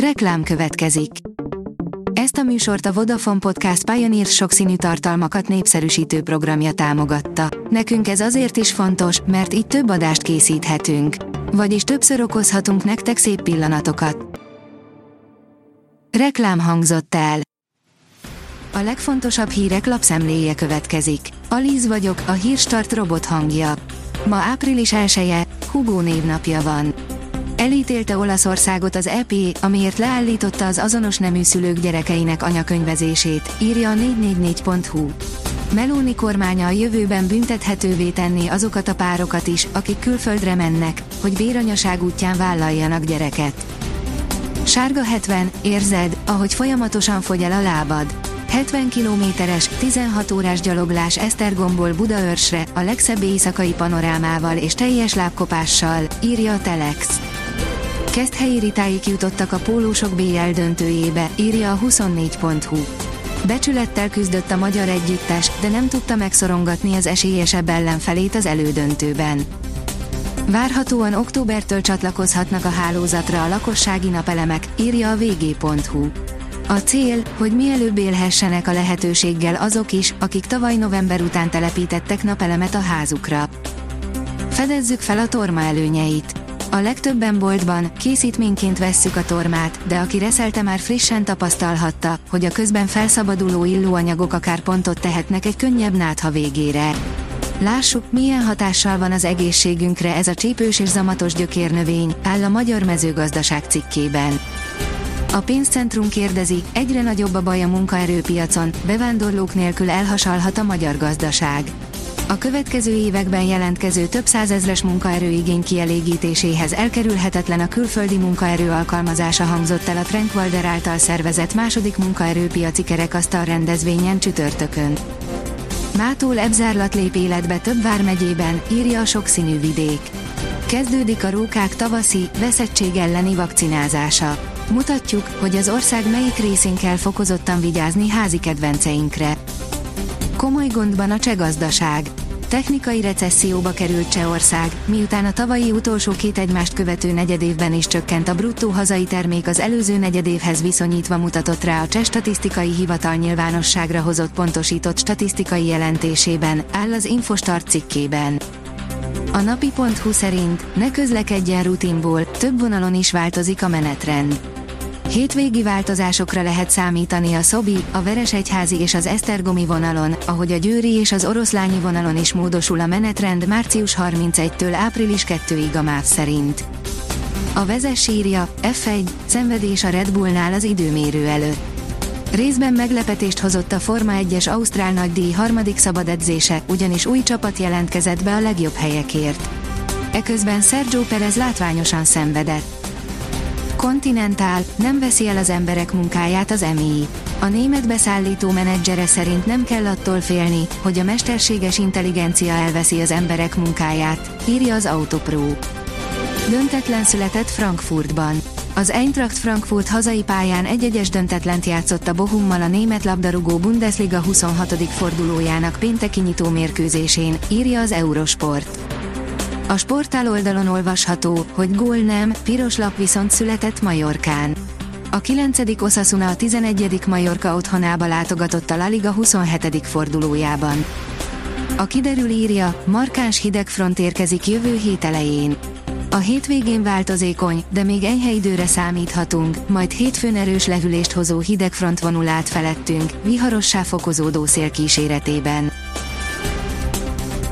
Reklám következik. Ezt a műsort a Vodafone Podcast Pioneer sokszínű tartalmakat népszerűsítő programja támogatta. Nekünk ez azért is fontos, mert így több adást készíthetünk. Vagyis többször okozhatunk nektek szép pillanatokat. Reklám hangzott el. A legfontosabb hírek lapszemléje következik. Alíz vagyok, a hírstart robot hangja. Ma április 1 -e, Hugó névnapja van. Elítélte Olaszországot az EP, amiért leállította az azonos nemű szülők gyerekeinek anyakönyvezését, írja a 444.hu. Meloni kormánya a jövőben büntethetővé tenni azokat a párokat is, akik külföldre mennek, hogy béranyaság útján vállaljanak gyereket. Sárga 70, érzed, ahogy folyamatosan fogy el a lábad. 70 kilométeres, 16 órás gyaloglás Esztergomból Budaörsre, a legszebb éjszakai panorámával és teljes lábkopással, írja a Telex helyi ritáik jutottak a pólósok BL döntőjébe, írja a 24.hu. Becsülettel küzdött a magyar együttes, de nem tudta megszorongatni az esélyesebb ellenfelét az elődöntőben. Várhatóan októbertől csatlakozhatnak a hálózatra a lakossági napelemek, írja a vg.hu. A cél, hogy mielőbb élhessenek a lehetőséggel azok is, akik tavaly november után telepítettek napelemet a házukra. Fedezzük fel a torma előnyeit. A legtöbben boltban készítményként vesszük a tormát, de aki reszelte már frissen tapasztalhatta, hogy a közben felszabaduló illóanyagok akár pontot tehetnek egy könnyebb nátha végére. Lássuk, milyen hatással van az egészségünkre ez a csípős és zamatos gyökérnövény, áll a Magyar Mezőgazdaság cikkében. A pénzcentrum kérdezi, egyre nagyobb a baj a munkaerőpiacon, bevándorlók nélkül elhasalhat a magyar gazdaság. A következő években jelentkező több százezres munkaerőigény kielégítéséhez elkerülhetetlen a külföldi munkaerő alkalmazása hangzott el a Trankwalder által szervezett második munkaerőpiaci kerekasztal rendezvényen csütörtökön. Mától ebzárlat lép életbe több vármegyében, írja a sokszínű vidék. Kezdődik a rókák tavaszi, veszettség elleni vakcinázása. Mutatjuk, hogy az ország melyik részén kell fokozottan vigyázni házi kedvenceinkre. Komoly gondban a cseh gazdaság. Technikai recesszióba került Csehország, miután a tavalyi utolsó két egymást követő negyedévben is csökkent a bruttó hazai termék az előző negyedévhez viszonyítva mutatott rá a Cseh Statisztikai Hivatal nyilvánosságra hozott pontosított statisztikai jelentésében, áll az Infostart cikkében. A napi.hu szerint ne közlekedjen rutinból, több vonalon is változik a menetrend. Hétvégi változásokra lehet számítani a Szobi, a Veresegyházi és az Esztergomi vonalon, ahogy a Győri és az Oroszlányi vonalon is módosul a menetrend március 31-től április 2-ig a MÁV szerint. A vezes írja, F1, szenvedés a Red Bullnál az időmérő előtt. Részben meglepetést hozott a Forma 1-es Ausztrál nagydíj harmadik szabad edzése, ugyanis új csapat jelentkezett be a legjobb helyekért. Eközben Sergio Perez látványosan szenvedett. Continental nem veszi el az emberek munkáját az EMI. A német beszállító menedzsere szerint nem kell attól félni, hogy a mesterséges intelligencia elveszi az emberek munkáját, írja az Autopro. Döntetlen született Frankfurtban. Az Eintracht Frankfurt hazai pályán egyegyes döntetlent játszott a Bohummal a német labdarúgó Bundesliga 26. fordulójának pénteki nyitó mérkőzésén, írja az Eurosport. A sportál oldalon olvasható, hogy gól nem, piros lap viszont született Majorkán. A 9. Osasuna a 11. Majorka otthonába látogatott a La Liga 27. fordulójában. A kiderül írja, markáns hidegfront érkezik jövő hét elején. A hétvégén változékony, de még enyhe időre számíthatunk, majd hétfőn erős lehűlést hozó hidegfront vonul át felettünk, viharossá fokozódó szél kíséretében.